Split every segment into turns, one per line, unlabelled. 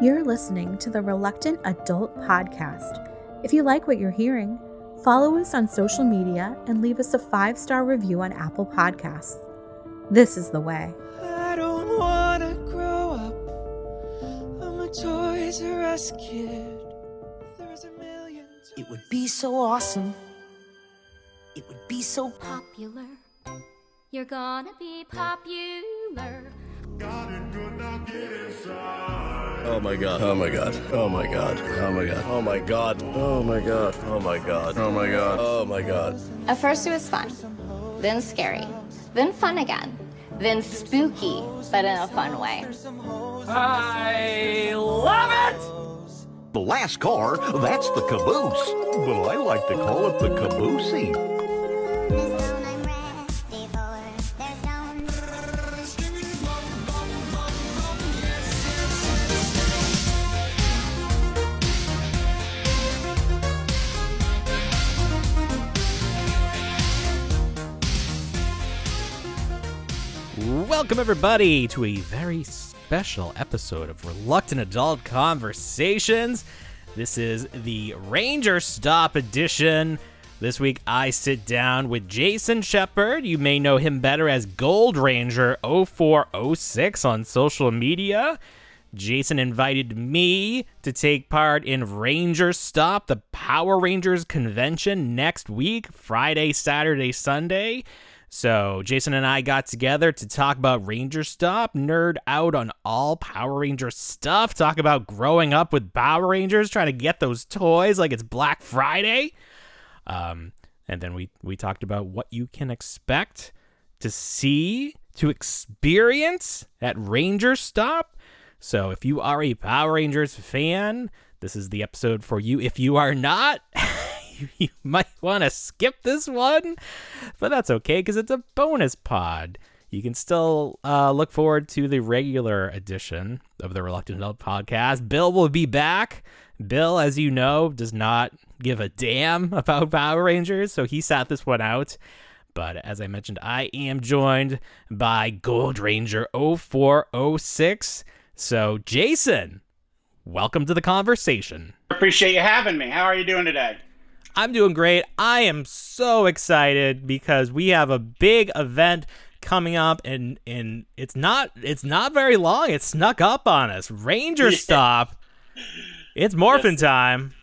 You're listening to the Reluctant Adult Podcast. If you like what you're hearing, follow us on social media and leave us a five star review on Apple Podcasts. This is the way.
I don't wanna grow up. I'm a Toys R Us kid. There's a million.
It would be so awesome. It would be so
popular. You're gonna be popular.
Oh my god. Oh my god. Oh my god. Oh my god. Oh my god. Oh my god. Oh my god. Oh my god. Oh my god.
At first it was fun, then scary, then fun again, then spooky, but in a fun way.
I love it!
The last car, that's the caboose. But I like to call it the caboosey.
Welcome, everybody, to a very special episode of Reluctant Adult Conversations. This is the Ranger Stop edition. This week, I sit down with Jason Shepard. You may know him better as Gold Ranger 0406 on social media. Jason invited me to take part in Ranger Stop, the Power Rangers convention next week, Friday, Saturday, Sunday. So, Jason and I got together to talk about Ranger Stop, nerd out on all Power Ranger stuff, talk about growing up with Power Rangers, trying to get those toys like it's Black Friday. Um, and then we, we talked about what you can expect to see, to experience at Ranger Stop. So, if you are a Power Rangers fan, this is the episode for you. If you are not, you might want to skip this one, but that's okay because it's a bonus pod. You can still uh, look forward to the regular edition of the Reluctant Adult podcast. Bill will be back. Bill, as you know, does not give a damn about Power Rangers, so he sat this one out. But as I mentioned, I am joined by Gold Ranger 0406. So, Jason, welcome to the conversation.
Appreciate you having me. How are you doing today?
I'm doing great. I am so excited because we have a big event coming up and and it's not it's not very long. It snuck up on us. Ranger yeah. stop. It's morphin yes. time.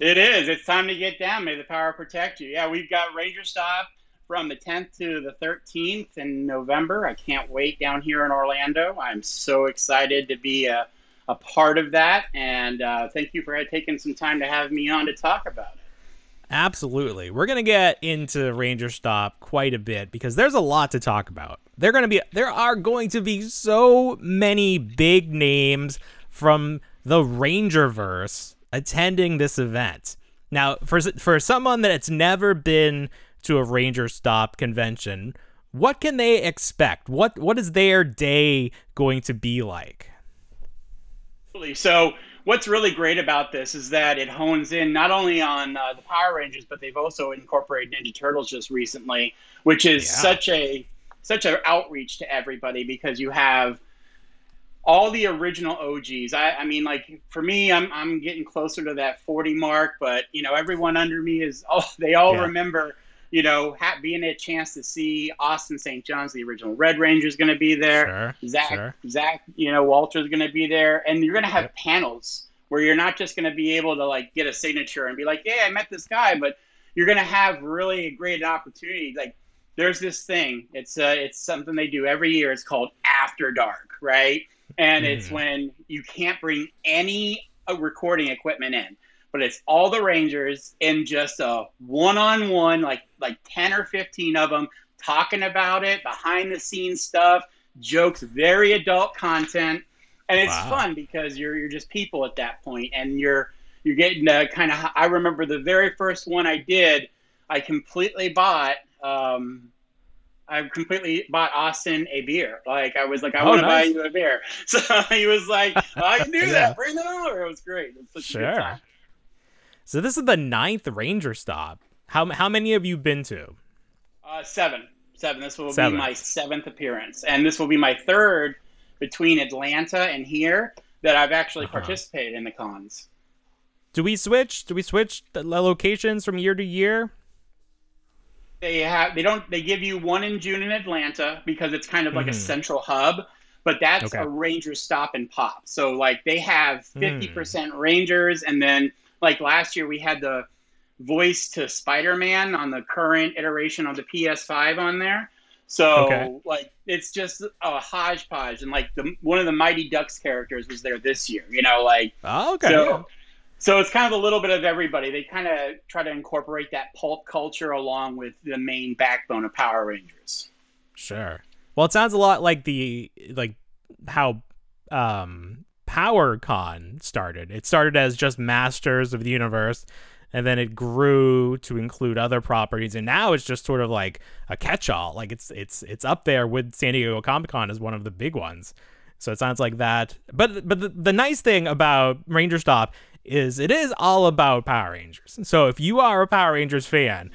It is. It's time to get down. May the power protect you. Yeah, we've got Ranger stop from the 10th to the 13th in November. I can't wait down here in Orlando. I'm so excited to be a, a part of that. And uh, thank you for taking some time to have me on to talk about it.
Absolutely. We're going to get into Ranger Stop quite a bit because there's a lot to talk about. There going to be there are going to be so many big names from the Rangerverse attending this event. Now, for for someone that's never been to a Ranger Stop convention, what can they expect? What what is their day going to be like?
So, what's really great about this is that it hones in not only on uh, the Power Rangers, but they've also incorporated Ninja Turtles just recently, which is yeah. such a such an outreach to everybody because you have all the original OGs. I, I mean, like for me, I'm I'm getting closer to that 40 mark, but you know, everyone under me is oh, they all yeah. remember you know, ha- being a chance to see Austin St. John's, the original Red Ranger, is going to be there.
Sure,
Zach,
sure.
Zach, you know, Walter's going to be there, and you're going to have yep. panels where you're not just going to be able to like get a signature and be like, "Yeah, I met this guy," but you're going to have really a great opportunity. Like, there's this thing. It's uh, it's something they do every year. It's called After Dark, right? And mm. it's when you can't bring any uh, recording equipment in but it's all the Rangers in just a one-on-one, like like ten or fifteen of them talking about it, behind the scenes stuff, jokes, very adult content, and it's wow. fun because you're you're just people at that point, and you're you're getting to kind of. I remember the very first one I did, I completely bought. Um, I completely bought Austin a beer. Like I was like, I oh, want to nice. buy you a beer. So he was like, oh, I can do yeah. that. Bring it over. It was great. It was
sure. So this is the ninth Ranger stop. How how many have you been to?
Uh, seven. Seven. This will seven. be my seventh appearance, and this will be my third between Atlanta and here. that I've actually
Uh-huh.
participated in the cons.
Do we switch? Do we switch the locations from year to year?
They have they don't they give you one in June in Atlanta because it's kind of like a
Mhm.
central hub, but that's
Okay.
a Ranger stop and pop. So like they have
Hmm.
fifty percent Rangers, and then like last year we had the voice to Spider Man on the current iteration of the PS5 on there. So
Okay.
like it's just a hodgepodge, and like the one of the Mighty Ducks characters was there this year. You know, like
Oh, okay.
so, so it's kind of a little bit of everybody. They kind of try to incorporate that pulp culture along with the main backbone of Power Rangers.
Sure. Well, it sounds a lot like the like how um Power Con started. It started as just Masters of the Universe and then it grew to include other properties and now it's just sort of like a catch-all. Like it's it's it's up there with San Diego Comic-Con as one of the big ones. So it sounds like that. But but the, the nice thing about Ranger Stop is it is all about Power Rangers. So if you are a Power Rangers fan,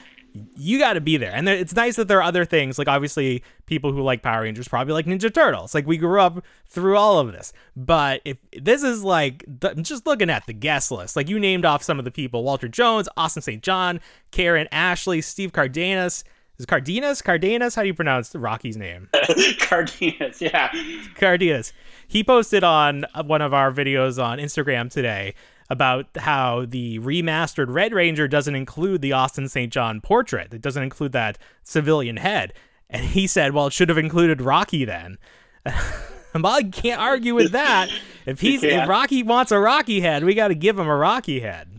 you got to be there. And there, it's nice that there are other things, like obviously people who like Power Rangers probably like Ninja Turtles. Like we grew up through all of this. But if this is like the, just looking at the guest list, like you named off some of the people: Walter Jones, Austin St. John, Karan Ashley, Steve Cardenas. Is Cardenas? Cardenas? How do you pronounce Rocky's name?
Cardenas, yeah.
Cardenas. He posted on uh, one of our videos on Instagram today about how the remastered Red Ranger doesn't include the Austin St. John portrait. It doesn't include that civilian head. And he said, well, it should have included Rocky then. well, I can't argue with that. If he's
Yeah.
if Rocky wants a Rocky head, we got to give him a Rocky head.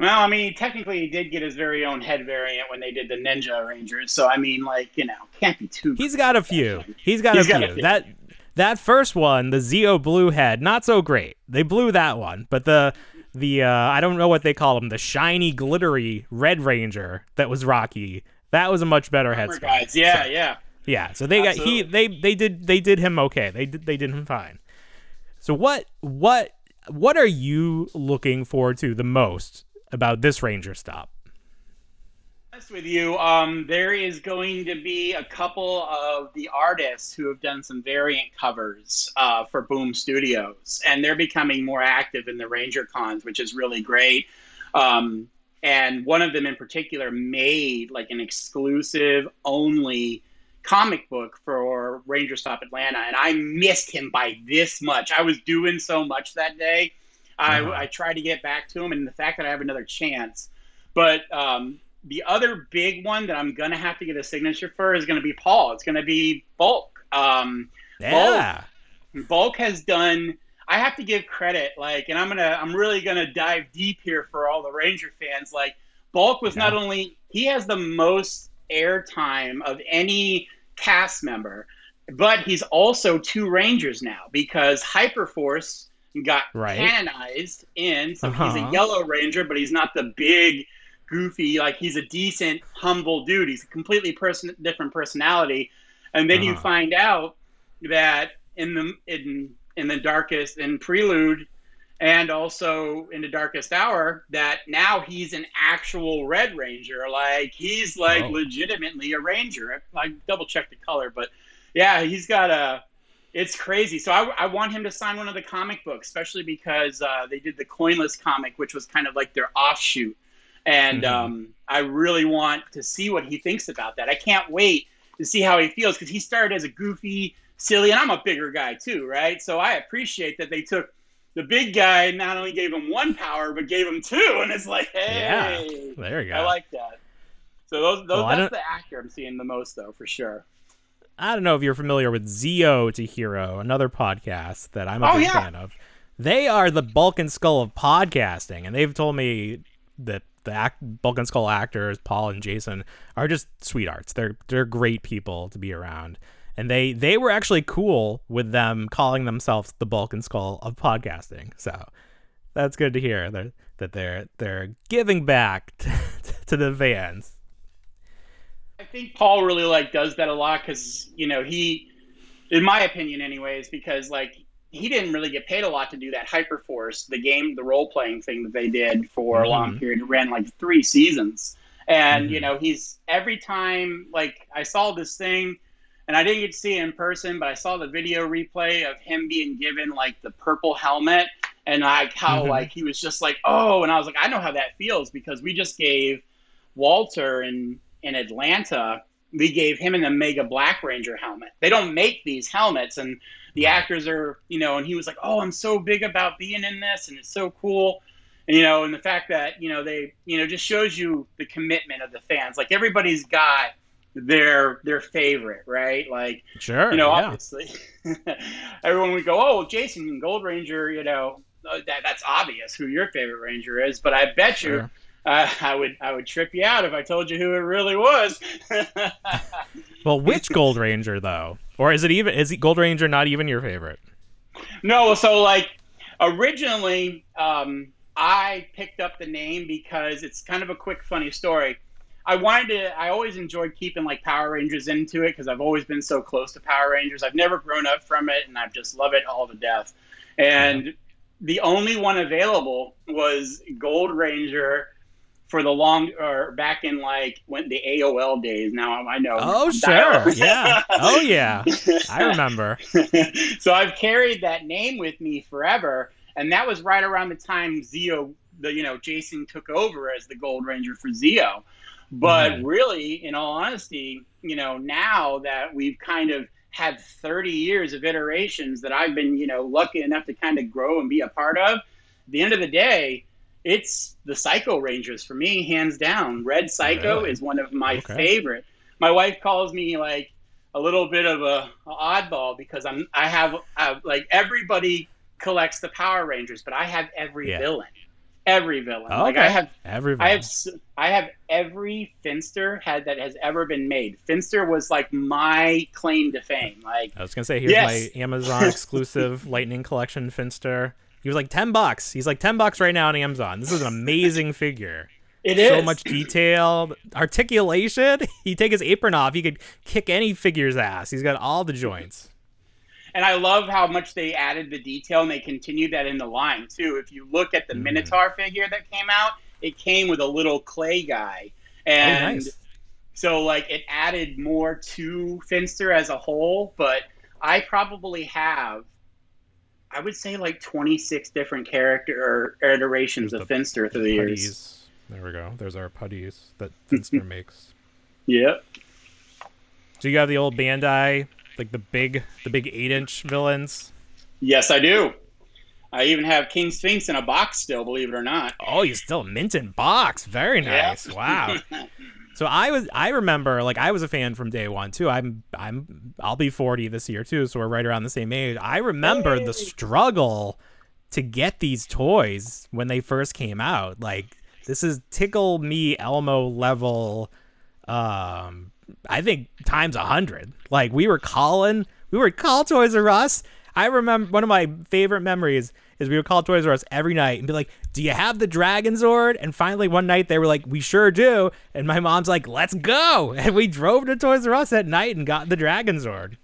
Well, I mean, technically, he did get his very own head variant when they did the Ninja Rangers. So, I mean, like, you know, can't be too.
He's got a few. He's got
He's
a
got
few.
a few.
That that first one, the Zeo blue head, not so great. They blew that one, but the the uh, I don't know what they call him, the shiny, glittery Red Ranger that was Rocky. That was a much better head
guys. Yeah,
So-
yeah.
yeah. So they got he they they did they did him okay. They did they did him fine. So what what what are you looking forward to the most about this Ranger stop?
Honest with you, um, there is going to be a couple of the artists who have done some variant covers uh, for Boom Studios, and they're becoming more active in the Ranger cons, which is really great. Um, and one of them in particular made like an exclusive only comic book for Ranger Stop Atlanta, and I missed him by this much. I was doing so much that day. I,
Uh-huh.
I tried to get back to him, and the fact that I have another chance. But um, the other big one that I'm gonna have to get a signature for is gonna be Paul. It's gonna be Bulk. Um,
Yeah.
Bulk has done. I have to give credit, like, and I'm gonna, I'm really gonna dive deep here for all the Ranger fans. Like, Bulk was not only he has the most airtime of any cast member, but he's also two Rangers now because Hyperforce got
Right.
canonized in, so he's
Uh-huh.
a Yellow Ranger, but he's not the big, goofy. Like, he's a decent, humble dude. He's a completely person, different personality, and then you
Uh-huh.
find out that in the in in the darkest in prelude and also in the darkest hour that now he's an actual red ranger like he's like
Oh.
legitimately a ranger i, I double checked the color but yeah he's got a it's crazy so I, I want him to sign one of the comic books especially because uh, they did the coinless comic which was kind of like their offshoot and
Mhm.
um, i really want to see what he thinks about that i can't wait to see how he feels because he started as a goofy silly and i'm a bigger guy too right so i appreciate that they took the big guy and not only gave him one power but gave him two and it's like hey
Yeah. There you go.
i like that so those, those
well,
that's the actor i'm seeing the most though for sure
I don't know if you're familiar with Zeo to Hero, another podcast that I'm a
Oh,
big
yeah.
fan of. They are the Bulk and Skull of podcasting, and they've told me that the act, Bulk and Skull actors, Paul and Jason, are just sweethearts. They're they're great people to be around, and they they were actually cool with them calling themselves the Bulk and Skull of podcasting. So that's good to hear that that they're they're giving back to, to the fans.
I think Paul really like does that a lot because you know he, in my opinion, anyways, because like he didn't really get paid a lot to do that Hyperforce, the game, the role playing thing that they did for a long
Mhm.
period. It ran like three seasons, and
Mhm.
you know he's every time like I saw this thing, and I didn't get to see it in person, but I saw the video replay of him being given like the purple helmet and like how
Mhm.
like he was just like oh, and I was like I know how that feels because we just gave Walter in in Atlanta. We gave him an Omega Black Ranger helmet. They don't make these helmets, and the actors are, you know, and he was like, "Oh, I'm so big about being in this, and it's so cool." And, you know, and the fact that you know they, you know, just shows you the commitment of the fans. Like everybody's got their their favorite, right? Like
Sure.
you know,
yeah.
obviously, everyone would go, "Oh, Jason Gold Ranger," you know, uh, that that's obvious who your favorite Ranger is. But I bet you, uh, I would I would trip you out if I told you who it really was.
Well, which Gold Ranger though, or is it even is Gold Ranger not even your favorite?
No, so like originally, um, I picked up the name because it's kind of a quick, funny story. I wanted to. I always enjoyed keeping like Power Rangers into it because I've always been so close to Power Rangers. I've never grown up from it, and I just love it all to death. And the only one available was Gold Ranger for the long or back in like when the AOL days. Now I know.
Oh sure, yeah. Oh yeah, I remember.
so I've carried that name with me forever, and that was right around the time Zeo, the you know Jason took over as the Gold Ranger for Zeo. But
Mhm.
really, in all honesty, you know, now that we've kind of had 30 years of iterations that I've been, you know, lucky enough to kind of grow and be a part of, at the end of the day, it's the Psycho Rangers for me, hands down. Red Psycho
Really?
is one of my
Okay.
favorite. My wife calls me like a little bit of a, a oddball because I'm I have uh, like everybody collects the Power Rangers, but I have every
Yeah.
villain, every villain.
Oh,
Like
okay.
I have
Every
I have I have every Finster had that has ever been made. Finster was like my claim to fame. Like
I was gonna say here's
Yes.
my Amazon exclusive Lightning Collection Finster. He was like ten bucks. He's like ten bucks right now on Amazon. This is an amazing figure.
it is
so much detail, articulation. He take his apron off. He could kick any figure's ass. He's got all the joints.
And I love how much they added the detail and they continued that in the line too. If you look at the
Mhm.
Minotaur figure that came out, it came with a little clay guy. And
oh, nice.
so like it added more to Finster as a whole, but I probably have I would say like 26 different character or iterations
There's
of
the
Finster through the years.
There we go. There's our putties that Finster makes.
Yep.
So you have the old Bandai, like the big, the big eight-inch villains.
Yes, I do. I even have King Sphinx in a box still, believe it or not.
Oh, you still mint in box. Very nice. Wow. So I was I remember like I was a fan from day one too. I'm I'm I'll be 40 this year too, so we're right around the same age. I remember the struggle to get these toys when they first came out. Like this is tickle me Elmo level um I think times a hundred. Like we were calling we were call Toys R Us. I remember one of my favorite memories is we would call Toys R Us every night and be like, "Do you have the Dragon Zord?" And finally one night they were like, "We sure do." And my mom's like, "Let's go!" And we drove to Toys R Us at night and got the Dragon Zord.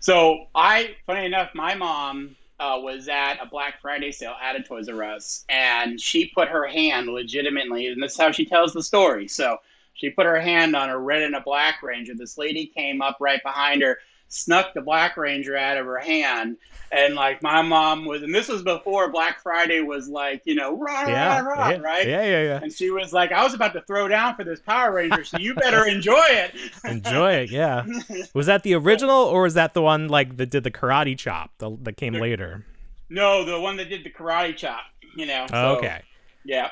So I, funny enough, my mom uh, was at a Black Friday sale at a Toys R Us, and she put her hand legitimately, and this is how she tells the story. So she put her hand on a red and a black ranger. This lady came up right behind her, snuck the black ranger out of her hand, and like my mom was, and this was before Black Friday was like, you know, rah,
Yeah,
rah, rah,
yeah,
right?
yeah, yeah, yeah.
And she was like, I was about to throw down for this Power Ranger, so you better enjoy it.
Enjoy it, yeah. Was that the original or was that the one like that did the karate chop the, that came later?
No, the one that did the karate chop, you know. so, oh,
okay.
Yeah.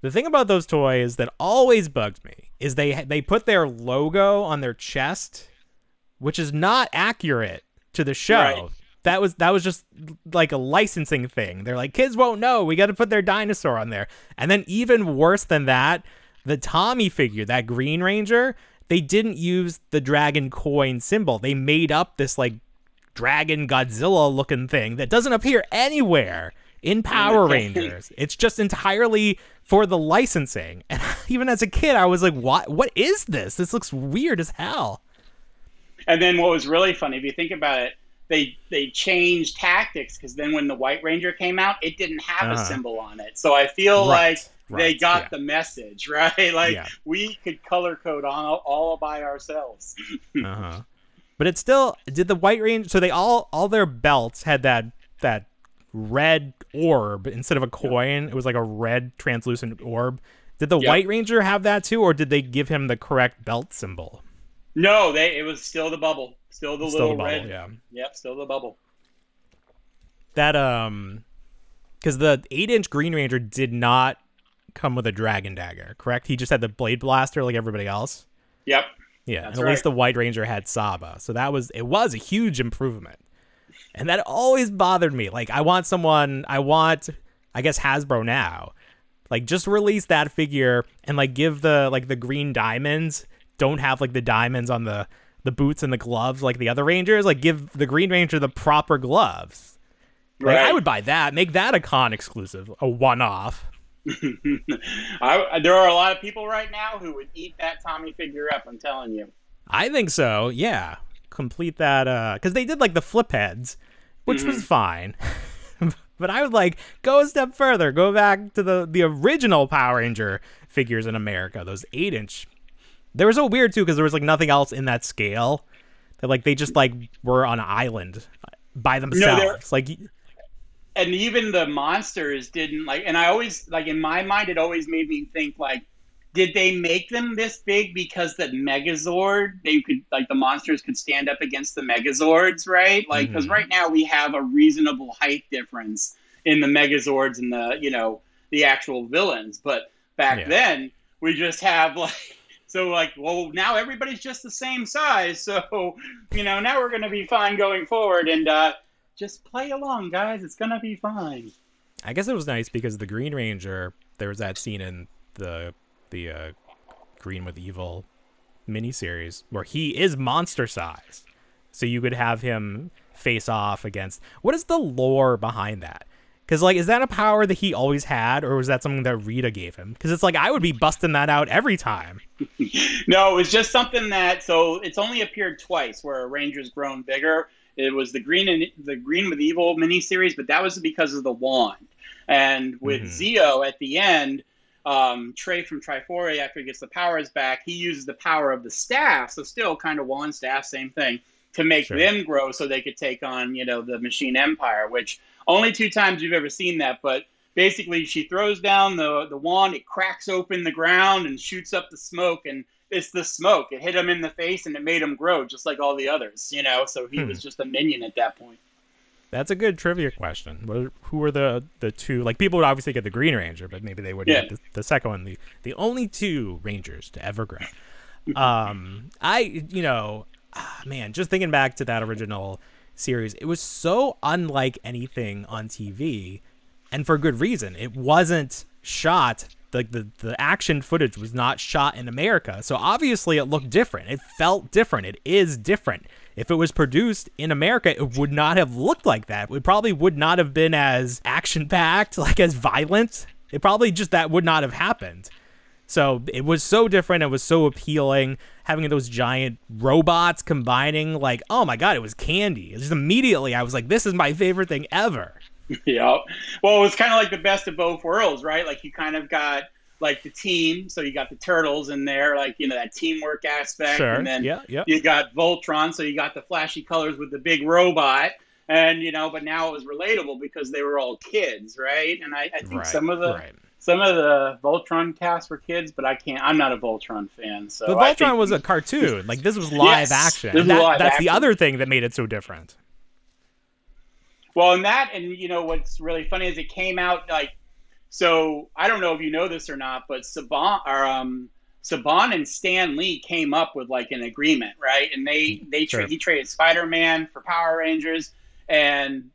The thing about those toys that always bugged me is they they put their logo on their chest, which is not accurate to the show.
Right.
That was that was just like a licensing thing. They're like kids won't know. We got to put their dinosaur on there. And then even worse than that, the Tommy figure, that Green Ranger, they didn't use the dragon coin symbol. They made up this like dragon Godzilla looking thing that doesn't appear anywhere in Power Rangers. It's just entirely for the licensing. And even as a kid, I was like, "What? What is this? This looks weird as hell."
And then what was really funny, if you think about it, they they changed tactics because then when the White Ranger came out, it didn't have
Uh-huh.
a symbol on it. So I feel
Right.
like they got
yeah.
the message, right? Like
Yeah.
we could color code on all, all by ourselves.
uh-huh. But it's still did the White Ranger so they all all their belts had that that red orb instead of a coin, it was like a red translucent orb. Did the
Yeah.
White Ranger have that too, or did they give him the correct belt symbol?
No, they it was still the bubble, still the
Still the
little
bubble,
red.
yeah.
Yep, still the bubble.
That um because the eight inch Green Ranger did not come with a dragon dagger, correct? He just had the blade blaster like everybody else.
Yep.
Yeah,
That's
and at least the White Ranger had Saba, so that was it was a huge improvement, and that always bothered me. Like, I want someone, I want, I guess Hasbro now, like just release that figure and like give the like the green diamonds. Don't have like the diamonds on the the boots and the gloves like the other Rangers. Like, give the Green Ranger the proper gloves. Like, I would buy that. Make that a con exclusive, a one off.
I, there are a lot of people right now who would eat that Tommy figure up. I'm telling you.
I think so. Yeah, complete that uh because they did like the flip heads, which was fine. but I would like go a step further. Go back to the the original Power Ranger figures in America. Those eight inch. They were so weird too because there was like nothing else in that scale. That like they just like were on an island by themselves. like
and even the monsters didn't like and i always like in my mind it always made me think like did they make them this big because the megazord they could like the monsters could stand up against the megazords right like because
Mhm.
right now we have a reasonable height difference in the megazords and the you know the actual villains but back
Yeah.
then we just have like so like well now everybody's just the same size so you know now we're to be fine going forward and uh just play along, guys. It's gonna be fine.
I guess it was nice because the Green Ranger, there was that scene in the the uh, Green with Evil miniseries where he is monster size, so you could have him face off against. What is the lore behind that? Because like, is that a power that he always had, or was that something that Rita gave him? Because it's like I would be busting that out every time.
No, it was just something that. So it's only appeared twice where a Ranger's grown bigger. It was the Green and the Green with Evil miniseries, but that was because of the wand. And with
Mhm.
Zeo at the end, um, Trey from Triforia, after he gets the powers back, he uses the power of the staff. So still kind of wand staff, same thing, to make
Sure.
them grow so they could take on you know the Machine Empire. Which only two times you've ever seen that, but basically she throws down the the wand, it cracks open the ground and shoots up the smoke, and it's the smoke. It hit him in the face and it made him grow just like all the others, you know. So he
Hmm.
was just a minion at that point.
That's a good trivia question. What, who were the the two? Like people would obviously get the Green Ranger, but maybe they would
Yeah.
get the, the second one. The the only two Rangers to ever grow. um, I you know, ah, man, just thinking back to that original series, it was so unlike anything on TV, and for good reason. It wasn't shot. Like the, the action footage was not shot in America. So obviously it looked different. It felt different. It is different. If it was produced in America, it would not have looked like that. It probably would not have been as action packed, like as violent. It probably just that would not have happened. So it was so different. It was so appealing. Having those giant robots combining, like, oh my god, it was candy. Just immediately, I was like, this is my favorite thing ever.
yeah. Well, it was kind of like the best of both worlds, right? Like you kind of got like the team, so you got the turtles in there, like you know that teamwork aspect,
Sure.
and then
Yeah, yeah.
you got Voltron, so you got the flashy colors with the big robot, and you know, but now it was relatable because they were all kids, right? And I, I think
Right,
some of the
right.
Some of the Voltron casts were kids, but I can't. I'm not a Voltron fan, so
But Voltron was a cartoon. Like this was live
Yes,
action.
was
that-
live
that's the other thing that made it so different.
Well, and that, and you know what's really funny is it came out like, so I don't know if you know this or not, but Saban or um, Saban and Stan Lee came up with like an agreement, right? And they they tra-
Sure.
he traded Spider Man for Power Rangers, and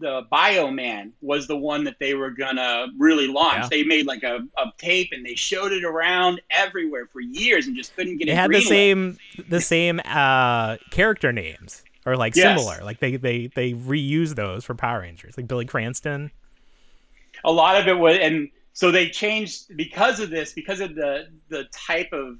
the Bio Man was the one that they were gonna really launch.
Yeah.
They made like a, a tape and they showed it around everywhere for years and just couldn't get
It
it.
had the same the same uh character names or like
Yes.
similar. Like they they they reuse those for Power Rangers. Like Billy Cranston.
a lot of it was and so they changed because of this because of the the type of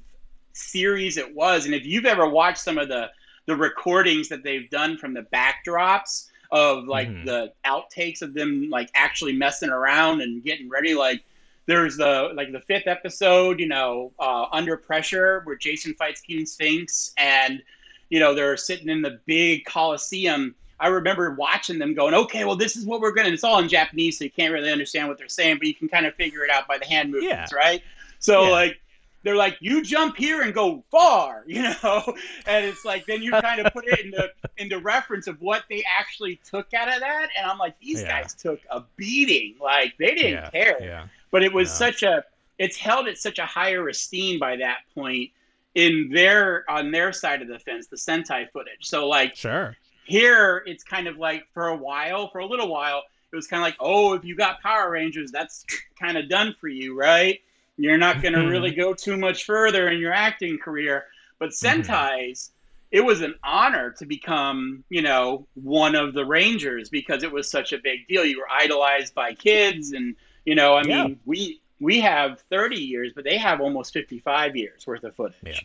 series it was and if you've ever watched some of the the recordings that they've done from the backdrops of like
Mhm.
the outtakes of them like actually messing around and getting ready like there's the like the fifth episode, you know, uh, under pressure, where Jason fights King Sphinx, and you know they're sitting in the big coliseum. I remember watching them going, okay, well, this is what we're gonna. It's all in Japanese, so you can't really understand what they're saying, but you can kind of figure it out by the hand movements, right? So
Yeah.
like they're like, you jump here and go far, you know, and it's like then you kind of put it into into reference of what they actually took out of that, and I'm like, these
Yeah.
guys took a beating, like they didn't
yeah,
care
Yeah.
but it was such a it's held at such a higher esteem by that point in their on their side of the fence the sentai footage so like
Sure.
here it's kind of like for a while for a little while it was kind of like oh if you got power rangers that's kind of done for you right you're not going to
Mhm.
really go too much further in your acting career but
Mhm.
sentais it was an honor to become you know one of the rangers because it was such a big deal you were idolized by kids and you know i
Yeah.
mean we we have 30 years but they have almost 55 years worth of footage
Yeah.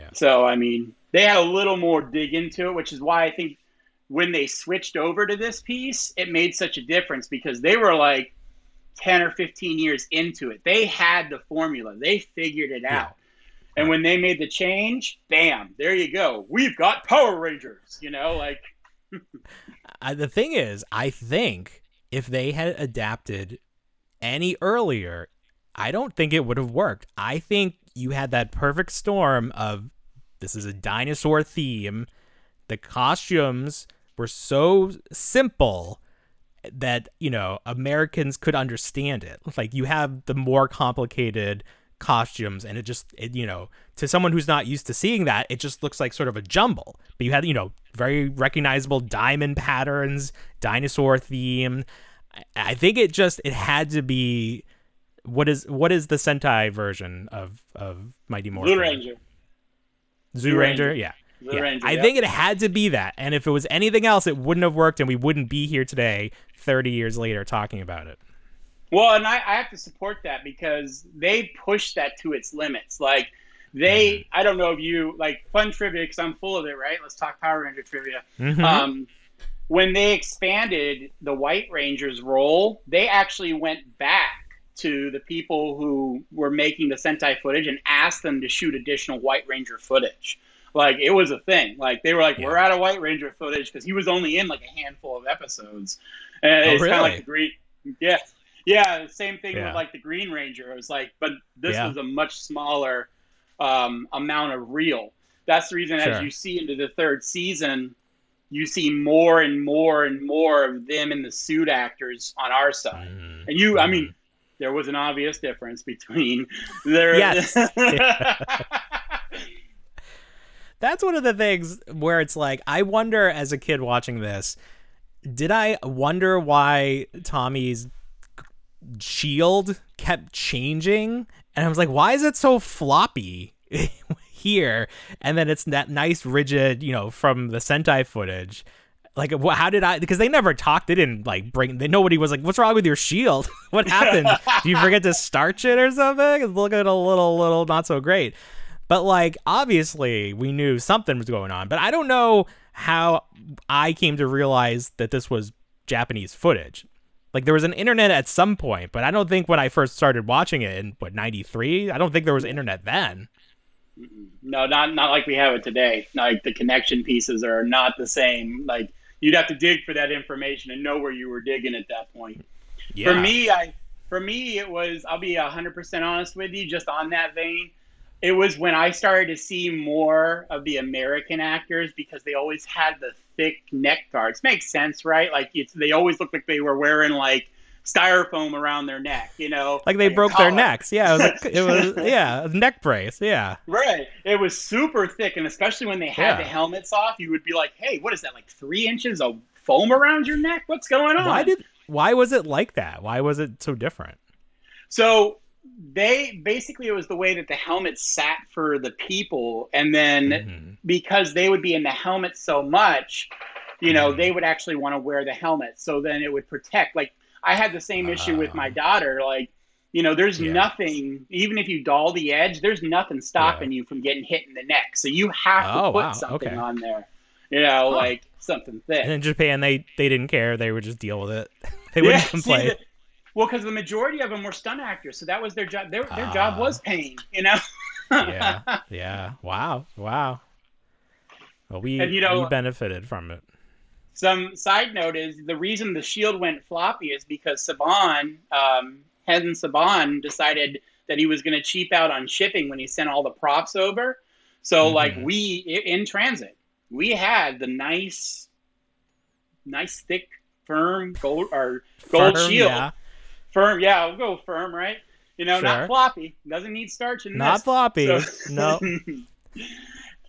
Yeah.
so I mean, they had a little more dig into it, which is why I think when they switched over to this piece, it made such a difference because they were like 10 or 15 years into it. They had the formula. They figured it
Yeah.
out. And when they made the change, bam, there you go. We've got Power Rangers, you know, like
I, the thing is, I think if they had adapted any earlier, I don't think it would have worked. I think you had that perfect storm of this is a dinosaur theme. The costumes were so simple that, you know, Americans could understand it. Like you have the more complicated costumes and it just it, you know to someone who's not used to seeing that it just looks like sort of a jumble but you had you know very recognizable diamond patterns dinosaur theme I- i think it just it had to be what is what is the sentai version of of mighty morphin
Blue Ranger. Zyuranger,
Ranger. yeah yeah.
Ranger,
I
yep.
think it had to be that. And if it was anything else, it wouldn't have worked and we wouldn't be here today, 30 years later, talking about it.
Well, and I, I have to support that because they pushed that to its limits. Like they, I don't know if you like fun trivia because I'm full of it. Right? Let's talk Power Ranger trivia.
Mhm.
Um, when they expanded the White Ranger's role, they actually went back to the people who were making the Sentai footage and asked them to shoot additional White Ranger footage. Like it was a thing. Like they were like,
Yeah.
"We're out of White Ranger footage" because he was only in like a handful of episodes, and
Oh,
it's kind of like the green. Yeah, yeah. Same thing
Yeah.
with like the Green Ranger. It was like, but this
Yeah.
was a much smaller um, amount of reel. That's the reason,
Sure.
as you see into the third season, you see more and more and more of them in the suit actors on our side.
Mhm.
And you, I
Mhm.
mean, there was an obvious difference between their.
Yes. That's one of the things where it's like, I wonder as a kid watching this, did I wonder why Tommy's shield kept changing? And I was like, why is it so floppy here? And then it's that nice rigid, you know, from the Sentai footage. Like, how did I? Because they never talked. They didn't like bring. They, nobody was like, "What's wrong with your shield? what happened? Do you forget to starch it or something? It's looking a little, little not so great." But like, obviously, we knew something was going on. But I don't know how I came to realize that this was Japanese footage. Like, there was an internet at some point, but I don't think when I first started watching it in what '93, I don't think there was internet then.
no, not not like we have it today. Like the connection pieces are not the same. Like you'd have to dig for that information and know where you were digging at that point.
Yeah.
For me, I for me it was. I'll be hundred percent honest with you. Just on that vein, it was when I started to see more of the American actors because they always had the thick neck guards. Makes sense, right? Like it's they always looked like they were wearing like styrofoam around their neck. You know,
like they
a
broke their necks. Yeah, it was, it was yeah, neck brace. Yeah.
Right. It was super thick, and especially when they had
Yeah.
the helmets off, you would be like, "Hey, what is that? Like three inches of foam around your neck? What's going on?"
Why did why was it like that? Why was it so different?
So they basically it was the way that the helmet sat for the people, and then
Mhm.
because they would be in the helmet so much, you know,
Mhm.
they would actually want to wear the helmet, so then it would protect. Like I had the same issue with my daughter, like. You know, there's
Ah. Yeah.
nothing, even if you dull the edge, there's nothing stopping you from getting hit in the neck. So you have to
Oh,
put
wow.
something
Okay.
on there. You know,
Huh.
like something thick.
And in Japan, they they didn't care. They would just deal with it. They wouldn't
see,
complain.
Well, because the majority of them were stunt actors, so that was their job. Their their
Ah.
job was pain, you know.
yeah, yeah. Wow, wow. Well, we
And, you know-
we benefited from it.
Some side note is the reason the shield went floppy is because Saban, um, Saban, decided that he was going to cheap out on shipping when he sent all the props over. So, like
Mhm.
we in transit, we had the nice, nice thick, firm gold or gold
Firm,
shield.
yeah.
Firm, yeah, I'll go firm, right? You know,
Sure.
not floppy. Doesn't need starch in
Not
this.
floppy.
So-
No.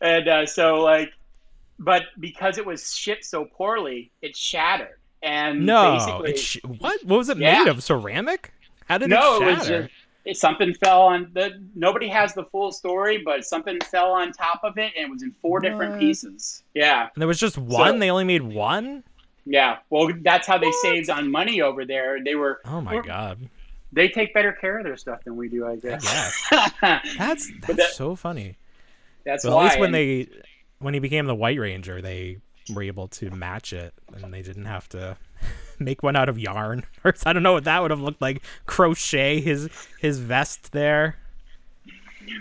and uh, so like, but because it was shipped so poorly, it shattered. And
No. sh- what? What was it
Yeah.
made of? Ceramic? How did
no,
it
it was
shatter?
just it, something fell on the. Nobody has the full story, but something fell on top of it, and it was in four different pieces. Yeah,
and there was just one.
So-
they only made one.
Yeah. Well, that's how they saved on money over there. They were.
Oh my god.
They take better care of their stuff than we do, I guess.
guess. That's that's
that-
so funny.
that's
Well,
why.
at least when
and-
they when he became the White Ranger, they were able to match it, and they didn't have to make one out of yarn. Or I don't know what that would have looked like. Crochet his his vest there.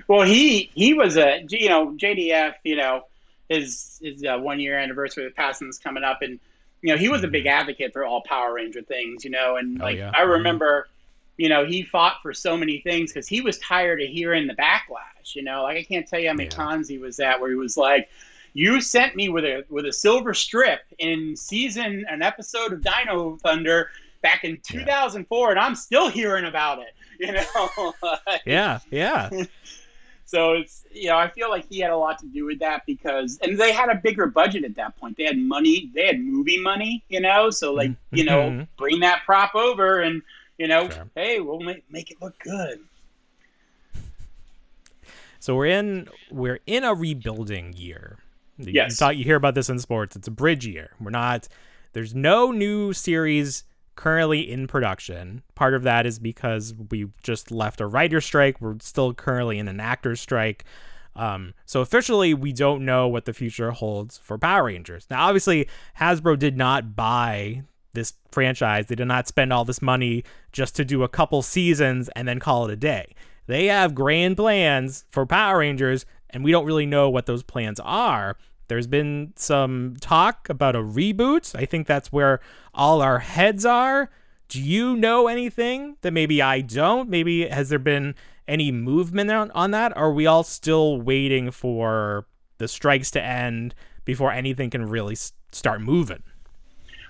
Well, he he was a you know JDF. You know his his uh, one year anniversary of passing is coming up, and you know he was a big hmm. advocate for all Power Ranger things. You know, and
Oh,
like
yeah.
I hmm. remember, you know, he fought for so many things because he was tired of hearing the backlash. You know, like I can't tell you how many
Yeah.
times he was at where he was like. You sent me with a with a silver strip in season an episode of Dino Thunder back in 2004, and I'm still hearing about it. You know,
Yeah, yeah.
so it's you know I feel like he had a lot to do with that because and they had a bigger budget at that point. They had money, they had movie money, you know. So like you know,
Mhm.
bring that prop over and you know,
Sure.
hey, we'll make make it look good.
So we're in we're in a rebuilding year. You-
Yes.
You, thought you hear about this in sports. It's a bridge year. We're not there's no new series currently in production. Part of that is because we just left a writer strike. We're still currently in an actor strike. Um, so officially, we don't know what the future holds for Power Rangers. Now, obviously, Hasbro did not buy this franchise. They did not spend all this money just to do a couple seasons and then call it a day. They have grand plans for Power Rangers, and we don't really know what those plans are. There's been some talk about a reboot. I think that's where all our heads are. Do you know anything that maybe I don't? Maybe has there been any movement on, on that? Are we all still waiting for the strikes to end before anything can really s- start moving?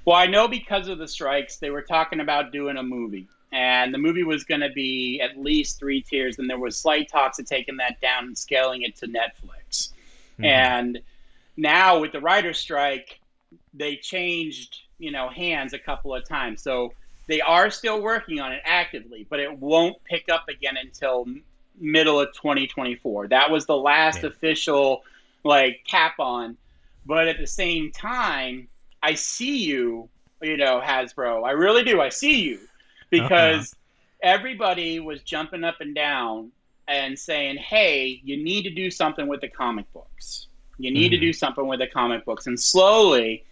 Well, I know because of the strikes, they were talking about doing a movie, and the movie was going to be at least three tiers, and there was slight talks of taking that down and scaling it to Netflix. Mm-hmm. And now with the writer's strike, they changed, you know, hands a couple of times. So they are still working on it actively, but it won't pick up again until middle of 2024. That was the last
Yeah.
official like cap on. But at the same time, I see you, you know, Hasbro. I really do. I see you because uh-huh. everybody was jumping up and down and saying, "Hey, you need to do something with the comic books. You need to
Mhm.
do something with the comic books." And slowly,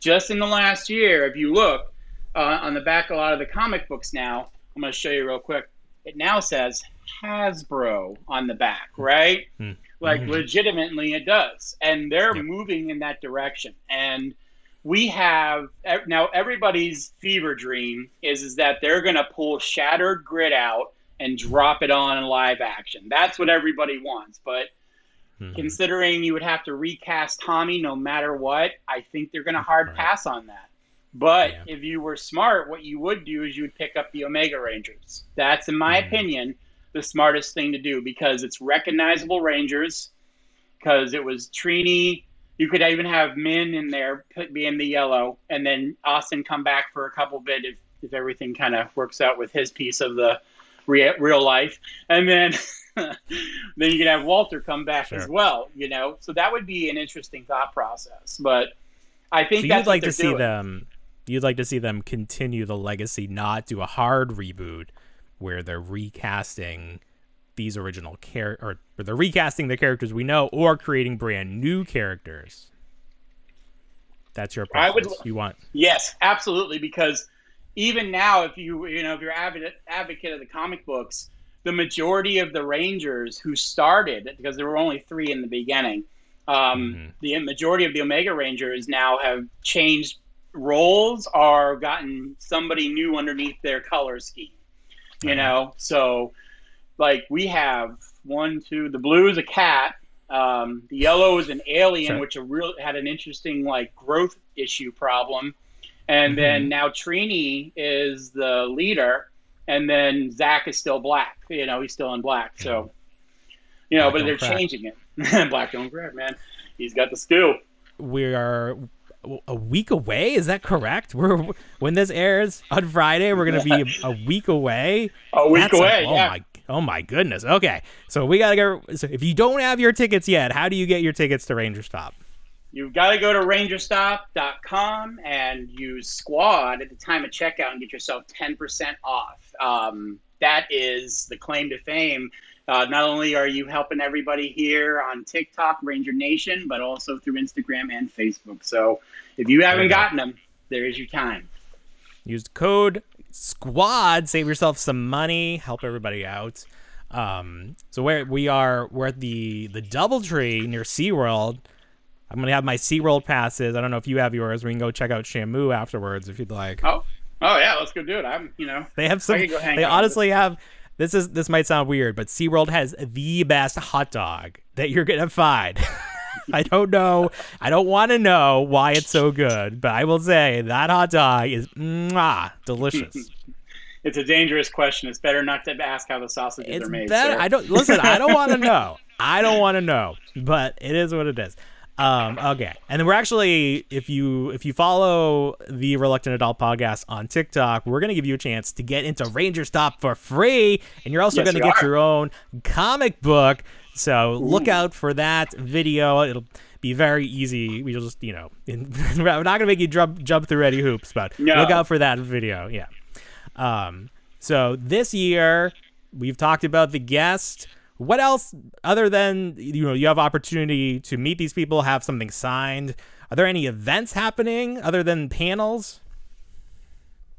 just in the last year, if you look uh, on the back of a lot of the comic books now, I'm going to show you real quick. It now says Hasbro on the back, right?
Mhm.
Like
Mhm.
legitimately, it does, and they're
Yep.
moving in that direction. And we have now everybody's fever dream is is that they're going to pull Shattered Grid out and drop it on in live action. That's what everybody wants, but
Mhm.
considering you would have to recast Tommy no matter what, I think they're going to hard
Right.
pass on that. But
Yeah.
if you were smart, what you would do is you would pick up the Omega Rangers. That's, in my
Mhm.
opinion, the smartest thing to do because it's recognizable Rangers. Because it was Trini. You could even have Min in there put- being the yellow, and then Austin come back for a couple bit if, if everything kind of works out with his piece of the rea- real life, and then then you could have Walter come back as well. You know, so that would be an interesting thought process. But I think
So
that's
you'd like to see
doing.
them you'd like to see them continue the legacy, not do a hard reboot where they're recasting these original char or, they're recasting the characters we know or creating brand new characters. That's your
I would
you want
Yes, absolutely. Because even now, if you you know if you're avid advocate of the comic books, the majority of the Rangers who started because there were only three in the beginning. Um, The majority of the Omega Rangers now have changed roles or gotten somebody new underneath their color scheme. You know, so like we have one, two. The blue is a cat. Um, the yellow is an alien,
Sure.
which a real had an interesting like growth issue problem. And then now Trini is the leader, and then Zach is still black. You know, he's still in black. So, you know,
Black
but they're
crack.
changing it. black don't crack, man. He's got the skill.
we are a week away. Is that correct? We're when this airs on Friday, we're gonna be a, a week away.
A week
That's a-
away,
oh
yeah.
my, oh my goodness. Okay, so we gotta go. So if you don't have your tickets yet, how do you get your tickets to Ranger Stop?
You've got to go to rangerstop.com and use squad at the time of checkout and get yourself 10% off. Um, that is the claim to fame. Uh, not only are you helping everybody here on TikTok, Ranger Nation, but also through Instagram and Facebook. So if you haven't gotten them, there's your time.
Use code SQUAD, save yourself some money, help everybody out. Um, so where we are, we're at the the DoubleTree near SeaWorld. I'm gonna have my SeaWorld passes. I don't know if you have yours. We can go check out Shamu afterwards if you'd like.
Oh, oh yeah, let's go do it. I'm, you know,
They have some.
I could go hang
They honestly have. This is this might sound weird, but SeaWorld has the best hot dog that you're gonna find. I don't know. I don't want to know why it's so good, but I will say that hot dog is mwah, delicious.
It's a dangerous question. It's better not to ask how the sausages
It's
are made.
better. I don't listen. I don't want to know. I don't want to know, but it is what it is. Um, okay, and then we're actually, if you if you follow the Reluctant Adult podcast on TikTok, we're gonna give you a chance to get into Ranger Stop for free, and you're also
Yes,
gonna get
are.
your own comic book. So look out for that video. It'll be very easy. We'll just you know, we're not gonna make you jump jump through any hoops, but
No.
look out for that video. Yeah. Um, so this year we've talked about the guest. What else other than you know you have opportunity to meet these people, have something signed? Are there any events happening other than panels?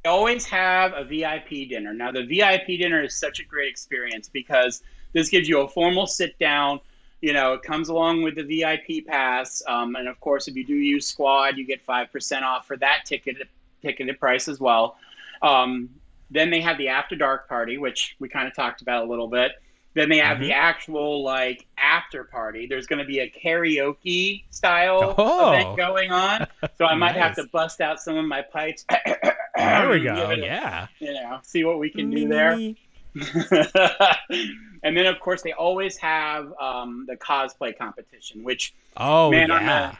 I always have a VIP dinner. Now, the VIP dinner is such a great experience because this gives you a formal sit down. You know, it comes along with the VIP pass, um, and of course, if you do use Squad, you get five percent off for that ticket ticketed price as well. Um, then they have the after dark party, which we kind of talked about a little bit. Then they have the actual like after party. There's going to be a karaoke style
Oh.
event going on, so I might have to bust out some of my pipes.
There we go.
a-
Yeah.
you know, see what we can do there. and then, of course, they always have um, the cosplay competition, which
Oh
man, I'm
yeah.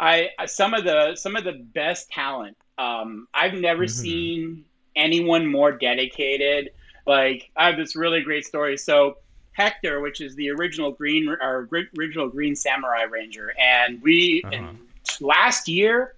a, I some of the some of the best talent. Um, I've never
Mhm.
seen anyone more dedicated. Like I have this really great story. So Hector, which is the original green or gri- original Green Samurai Ranger, and we
Uh-huh.
and last year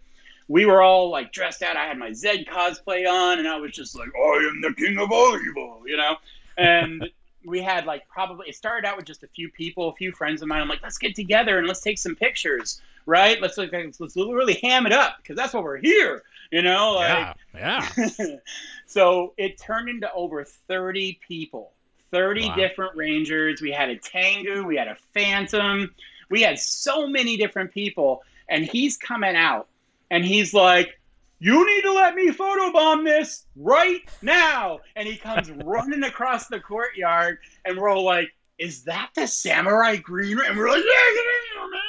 we were all like dressed out. I had my Zedd cosplay on, and I was just like, I am the king of all evil, you know. And we had like probably it started out with just a few people, a few friends of mine. I'm like, let's get together and let's take some pictures, right? Let's like, let's really ham it up because that's what we're here, you know. Like,
Yeah. Yeah.
so it turned into over 30 people 30
Wow.
different rangers we had a tango we had a phantom we had so many different people and he's coming out and he's like you need to let me photobomb this right now and he comes running across the courtyard and we're all like is that the samurai green and we're like yeah, yeah, yeah, man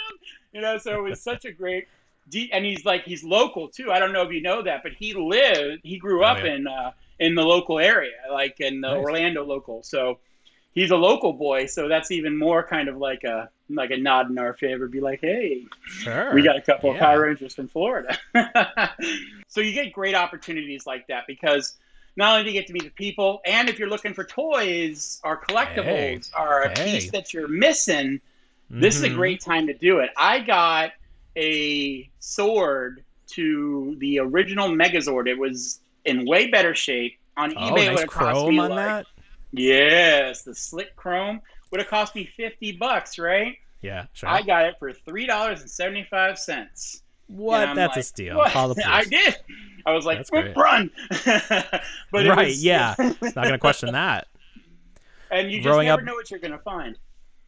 you know so it was such a great and he's like he's local too i don't know if you know that but he lived he grew
Oh,
up
yeah.
in uh in the local area like in the
Nice.
orlando local so he's a local boy so that's even more kind of like a like a nod in our favor be like hey
Sure.
we got a couple of
Yeah.
Power Rangers from Florida. so you get great opportunities like that because not only do you get to meet the people, and if you're looking for toys or collectibles
Hey.
or a
Hey.
piece that you're missing, this is a
Mhm.
great time to do it. I got a sword to the original Megazord. It was in way better shape. On
Oh,
eBay, it
nice
would have cost me
on
like
that.
yes, the slick chrome would have cost me fifty bucks, right?
Yeah. Sure.
I got it for three dollars and seventy five cents.
What? That's a steal.
I did. I was like, run. but
right?
was-
yeah. Not gonna question that.
And you just
Growing
never
up-
know what you're gonna find.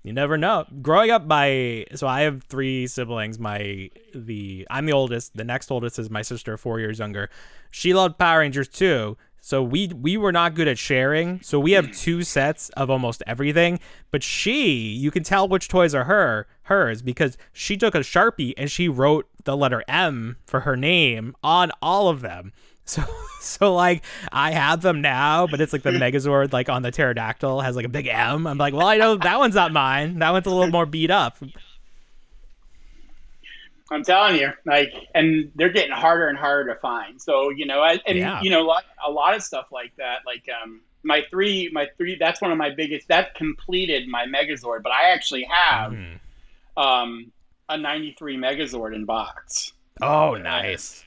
You never know. Growing up, my so I have three siblings. My the I'm the oldest. The next oldest is my sister, four years younger. She loved Power Rangers too. So we we were not good at sharing. So we have two sets of almost everything. But she, you can tell which toys are her hers because she took a sharpie and she wrote the letter M for her name on all of them. So so like I have them now, but it's like the Megazord like on the pterodactyl has like a big M. I'm like, well, I know that one's not mine. That one's a little more beat up.
I'm telling you, like, and they're getting harder and harder to find. So you know, I, and
Yeah.
you know, like a lot of stuff like that. Like, um, my three, my three. That's one of my biggest. That completed my Megazord, but I actually have
Mhm.
um a '93 Megazord in box.
Oh, nice.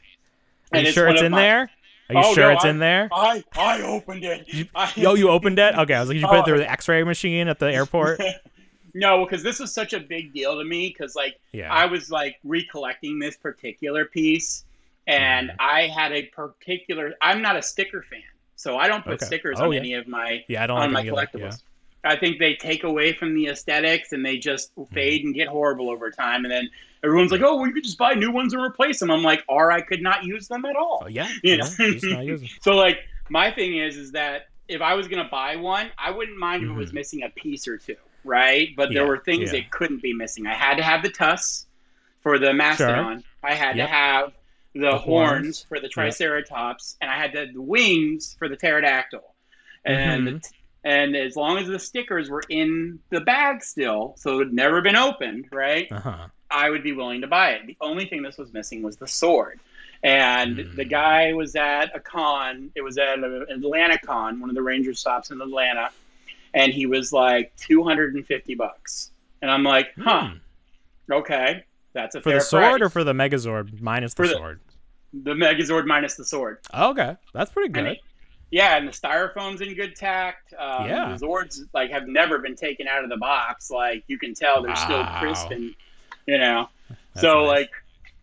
Are you sure it's in
my-
there? Are you
Oh,
sure
no,
it's
I-
in there?
I I opened it. I,
Yo, you opened it? Okay, I was like, did you put it
Oh.
through the X-ray machine at the airport?
No, because this was such a big deal to me. Because like
Yeah.
I was like recollecting this particular piece, and
Mm.
I had a particular. I'm not a sticker fan, so I don't put
Okay.
stickers
Oh,
on
yeah.
any of my
Yeah, I don't
on
like
my
either,
collectibles. I think they take away from the aesthetics and they just
Mm.
fade and get horrible over time. And then everyone's like, "Oh, well, you could just buy new ones and replace them." I'm like, "Or I could not use them at all."
Oh, yeah.
You
yeah,
know?
just not use 'em.
so like my thing is is that if I was gonna buy one, I wouldn't mind if it was
Mhm.
missing a piece or two, right? But there were things
yeah.
that couldn't be missing. I had to have the tusks for the mastodon. I had
Yep.
to have the,
The
horns,
horns.
for the
Yep.
triceratops, and I had the, the wings for the pterodactyl. And
Mhm.
And as long as the stickers were in the bag still, so it had never been opened, right?
Uh-huh.
I would be willing to buy it. The only thing this was missing was the sword. And
Mm.
the guy was at a con. It was at an Atlanta con, one of the Ranger stops in Atlanta, and he was like two hundred and fifty bucks. And I'm like, huh,
Hmm.
okay, that's a.
For the sword
price.
or for the Megazord minus the
For the-
sword?
the Megazord minus the sword.
Okay, that's pretty good.
Yeah, and the styrofoam's in good tact. Um,
Yeah.
the Zords like have never been taken out of the box. Like you can tell they're still crisp and you know.
That's
so
nice.
like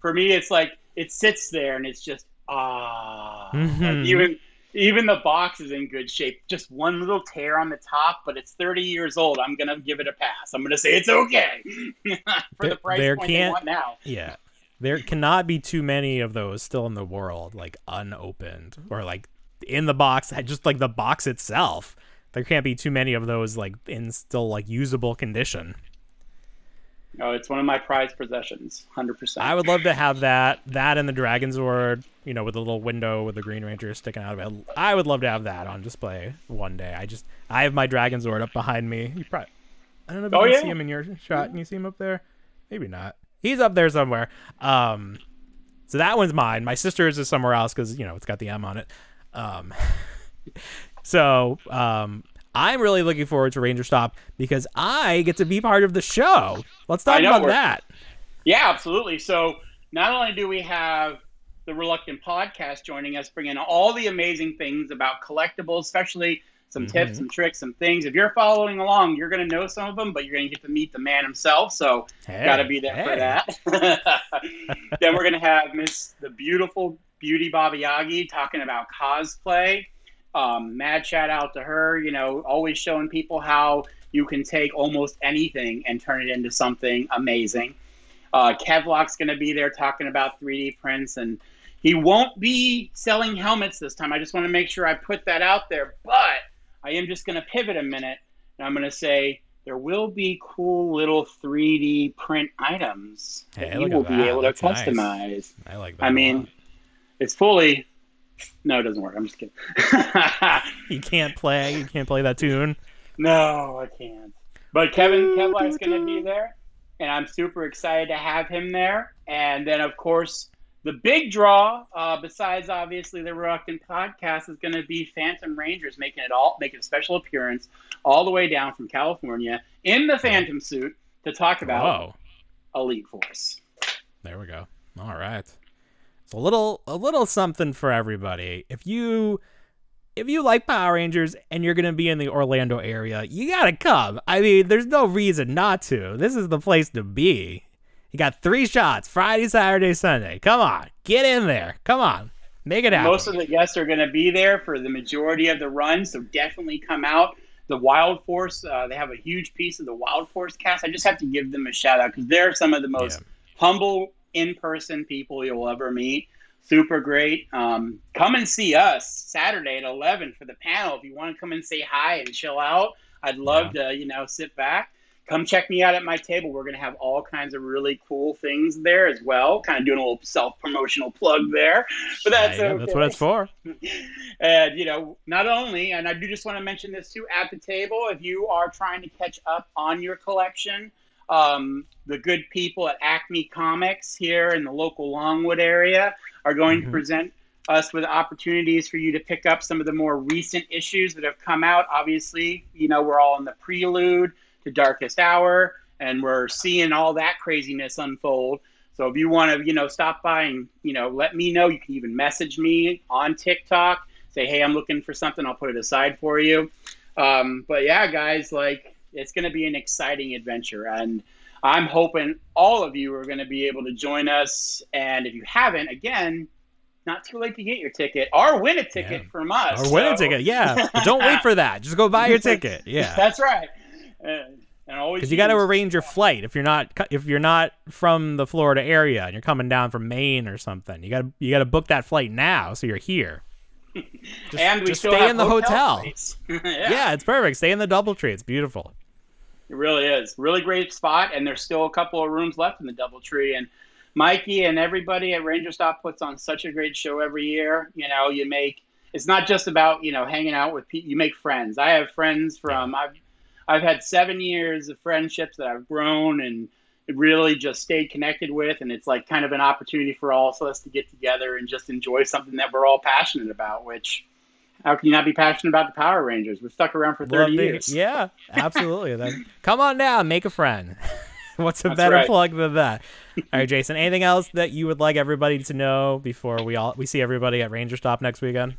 for me, it's like it sits there and it's just ah.
Mhm.
Like, even even the box is in good shape. Just one little tear on the top, but it's 30 years old. I'm gonna give it a pass. I'm gonna say it's okay for
There-
the price
there
point
can't-
want now.
Yeah. There cannot be too many of those still in the world, like unopened or like in the box, just like the box itself. There can't be too many of those like in still like usable condition.
Oh, it's one of my prized possessions, hundred percent.
I would love to have that, that and the Dragon Sword, you know, with a little window with the Green Ranger sticking out of it. I would love to have that on display one day. I just, I have my Dragon Sword up behind me. You probably, I don't know if you
Oh,
can
yeah.
see him in your shot. Can you see him up there? Maybe not. He's up there somewhere. Um, so that one's mine. My sister's is somewhere else because you know it's got the M on it. Um, so um, I'm really looking forward to Ranger Stop because I get to be part of the show. Let's talk
know,
about that.
Yeah, absolutely. So not only do we have the Reluctant Podcast joining us, bringing all the amazing things about collectibles, especially some tips,
Mhm.
some tricks, some things. If you're following along, you're going to know some of them, but you're going to get to meet the man himself. So
Hey,
got to be there for that. then we're going to have Miss the beautiful Beauty Baba Yagi talking about cosplay. Um, mad shout out to her. You know, always showing people how you can take almost anything and turn it into something amazing. Uh, Kevlock's going to be there talking about 3D prints, and he won't be selling helmets this time. I just want to make sure I put that out there. But I am just going to pivot a minute, and I'm going to say there will be cool little 3D print items
Hey,
that you will
at
be
that.
able to
That's nice.
customize.
I like that.
I mean. It's fully. No, it doesn't work. I'm just kidding.
you can't play. You can't play that tune.
No, I can't. But Kevin Kevlar's going to be there, and I'm super excited to have him there. And then, of course, the big draw, uh, besides obviously the Reluctant podcast, is going to be Phantom Rangers making it all, making a special appearance all the way down from California in the Phantom suit to talk about
Whoa.
Elite Force.
There we go. All right. It's a little a little something for everybody. If you if you like Power Rangers and you're gonna be in the Orlando area, you gotta come. I mean, there's no reason not to. This is the place to be. You got three shots Friday, Saturday, Sunday. Come on. Get in there. Come on. Make it happen.
Most of the guests are going to be there for the majority of the run, so definitely come out. The Wild Force, uh, they have a huge piece of the Wild Force cast. I just have to give them a shout out because they're some of the most humble in person people you'll ever meet. Super great. Um, come and see us Saturday at 11 for the panel. If you want to come and say hi and chill out, I'd love to, you know, sit back come check me out at my table. We're going to have all kinds of really cool things there as well. Kind of doing a little self promotional plug there, but that's
Yeah,
okay.
that's what it's for.
And you know, not only, and I do just want to mention this too, at the table, if you are trying to catch up on your collection, um, the good people at Acme Comics here in the local Longwood area are going to present us with opportunities for you to pick up some of the more recent issues that have come out. Obviously, you know, we're all in the prelude to Darkest Hour, and we're seeing all that craziness unfold. So if you want to, you know, stop by and, you know, let me know. You can even message me on TikTok. Say, hey, I'm looking for something. I'll put it aside for you. Um, but yeah, guys, like it's going to be an exciting adventure, and I'm hoping all of you are going to be able to join us. And if you haven't, again, not too late to get your ticket or win a ticket from us.
Or win a ticket. Yeah. But don't wait for that. Just go buy your ticket. Yeah.
That's right. And, and always
Because you got to arrange your flight if you're not if you're not from the Florida area and you're coming down from Maine or something. You got to you got to book that flight now so you're here. Just,
and we
just stay in the hotel.
space.
Yeah. it's perfect. Stay in the DoubleTree. It's beautiful.
It really is. Really great spot, and there's still a couple of rooms left in the DoubleTree. And Mikey and everybody at Ranger Stop puts on such a great show every year. You know, you make it's not just about you know hanging out with people. You make friends. I have friends from I've I've had seven years of friendships that I've grown and really just stayed connected with, and it's like kind of an opportunity for all of us to get together and just enjoy something that we're all passionate about. Which how can you not be passionate about the Power Rangers? We've stuck around for thirty
Love to-
years.
Yeah, absolutely. then come on down, make a friend. What's a
That's
better
right.
plug than that? All right, Jason. Anything else that you would like everybody to know before we all we see everybody at Ranger Stop next weekend?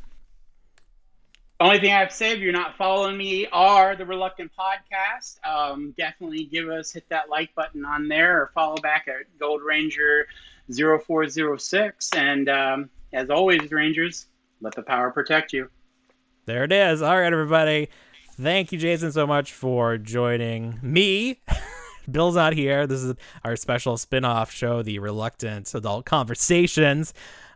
Only thing I have to say, if you're not following me, are the Reluctant Podcast. Um, definitely give us hit that like button on there, or follow back at Gold Ranger 0406. And um, as always, Rangers, let the power protect you.
There it is. All right, everybody. Thank you, Jason, so much for joining me. Bill's not here. This is our special spin-off show, the Reluctant Adult Conversations.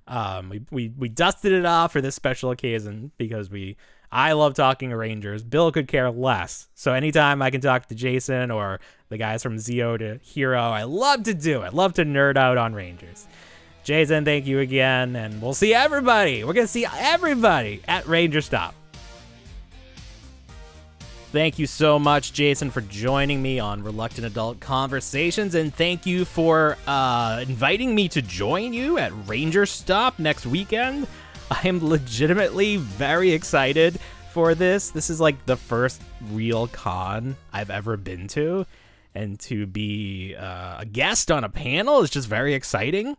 Um, we, we we dusted it off for this special occasion because we I love talking Rangers. Bill could care less. So anytime I can talk to Jason or the guys from Zeo to Hero, I love to do it. Love to nerd out on Rangers. Jason, thank you again, and we'll see everybody. We're gonna see everybody at Ranger Stop. Thank you so much, Jason, for joining me on Reluctant Adult Conversations, and thank you for uh, inviting me to join you at Ranger Stop next weekend. I am legitimately very excited for this. This is like the first real con I've ever been to, and to be uh, a guest on a panel is just very exciting.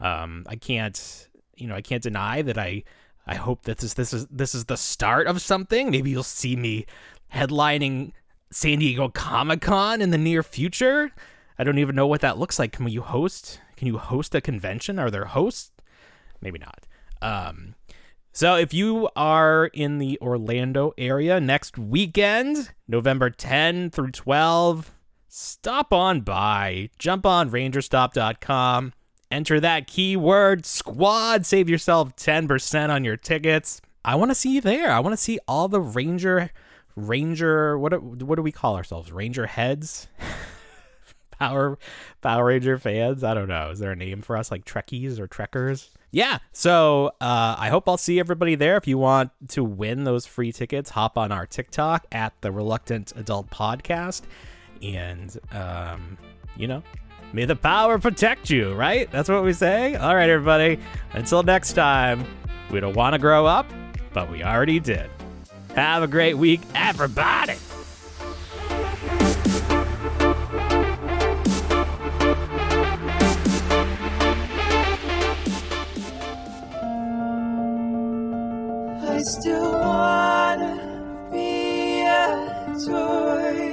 Um, I can't, you know, I can't deny that I, I hope that this this is this is the start of something. Maybe you'll see me headlining San Diego Comic Con in the near future. I don't even know what that looks like. Can you host? Can you host a convention? Are there hosts? Maybe not. Um, so if you are in the Orlando area next weekend, November 10 through 12, stop on by. Jump on rangerstop.com. Enter that keyword squad. Save yourself 10% on your tickets. I want to see you there. I want to see all the Ranger Ranger what what do we call ourselves? Ranger heads? Power Power Ranger fans? I don't know. Is there a name for us like Trekkies or Trekkers? Yeah. So uh, I hope I'll see everybody there. If you want to win those free tickets, hop on our TikTok at the Reluctant Adult Podcast, and um, you know, may the power protect you. Right? That's what we say. All right, everybody. Until next time, we don't want to grow up, but we already did. Have a great week, everybody.
I still wanna be a toy.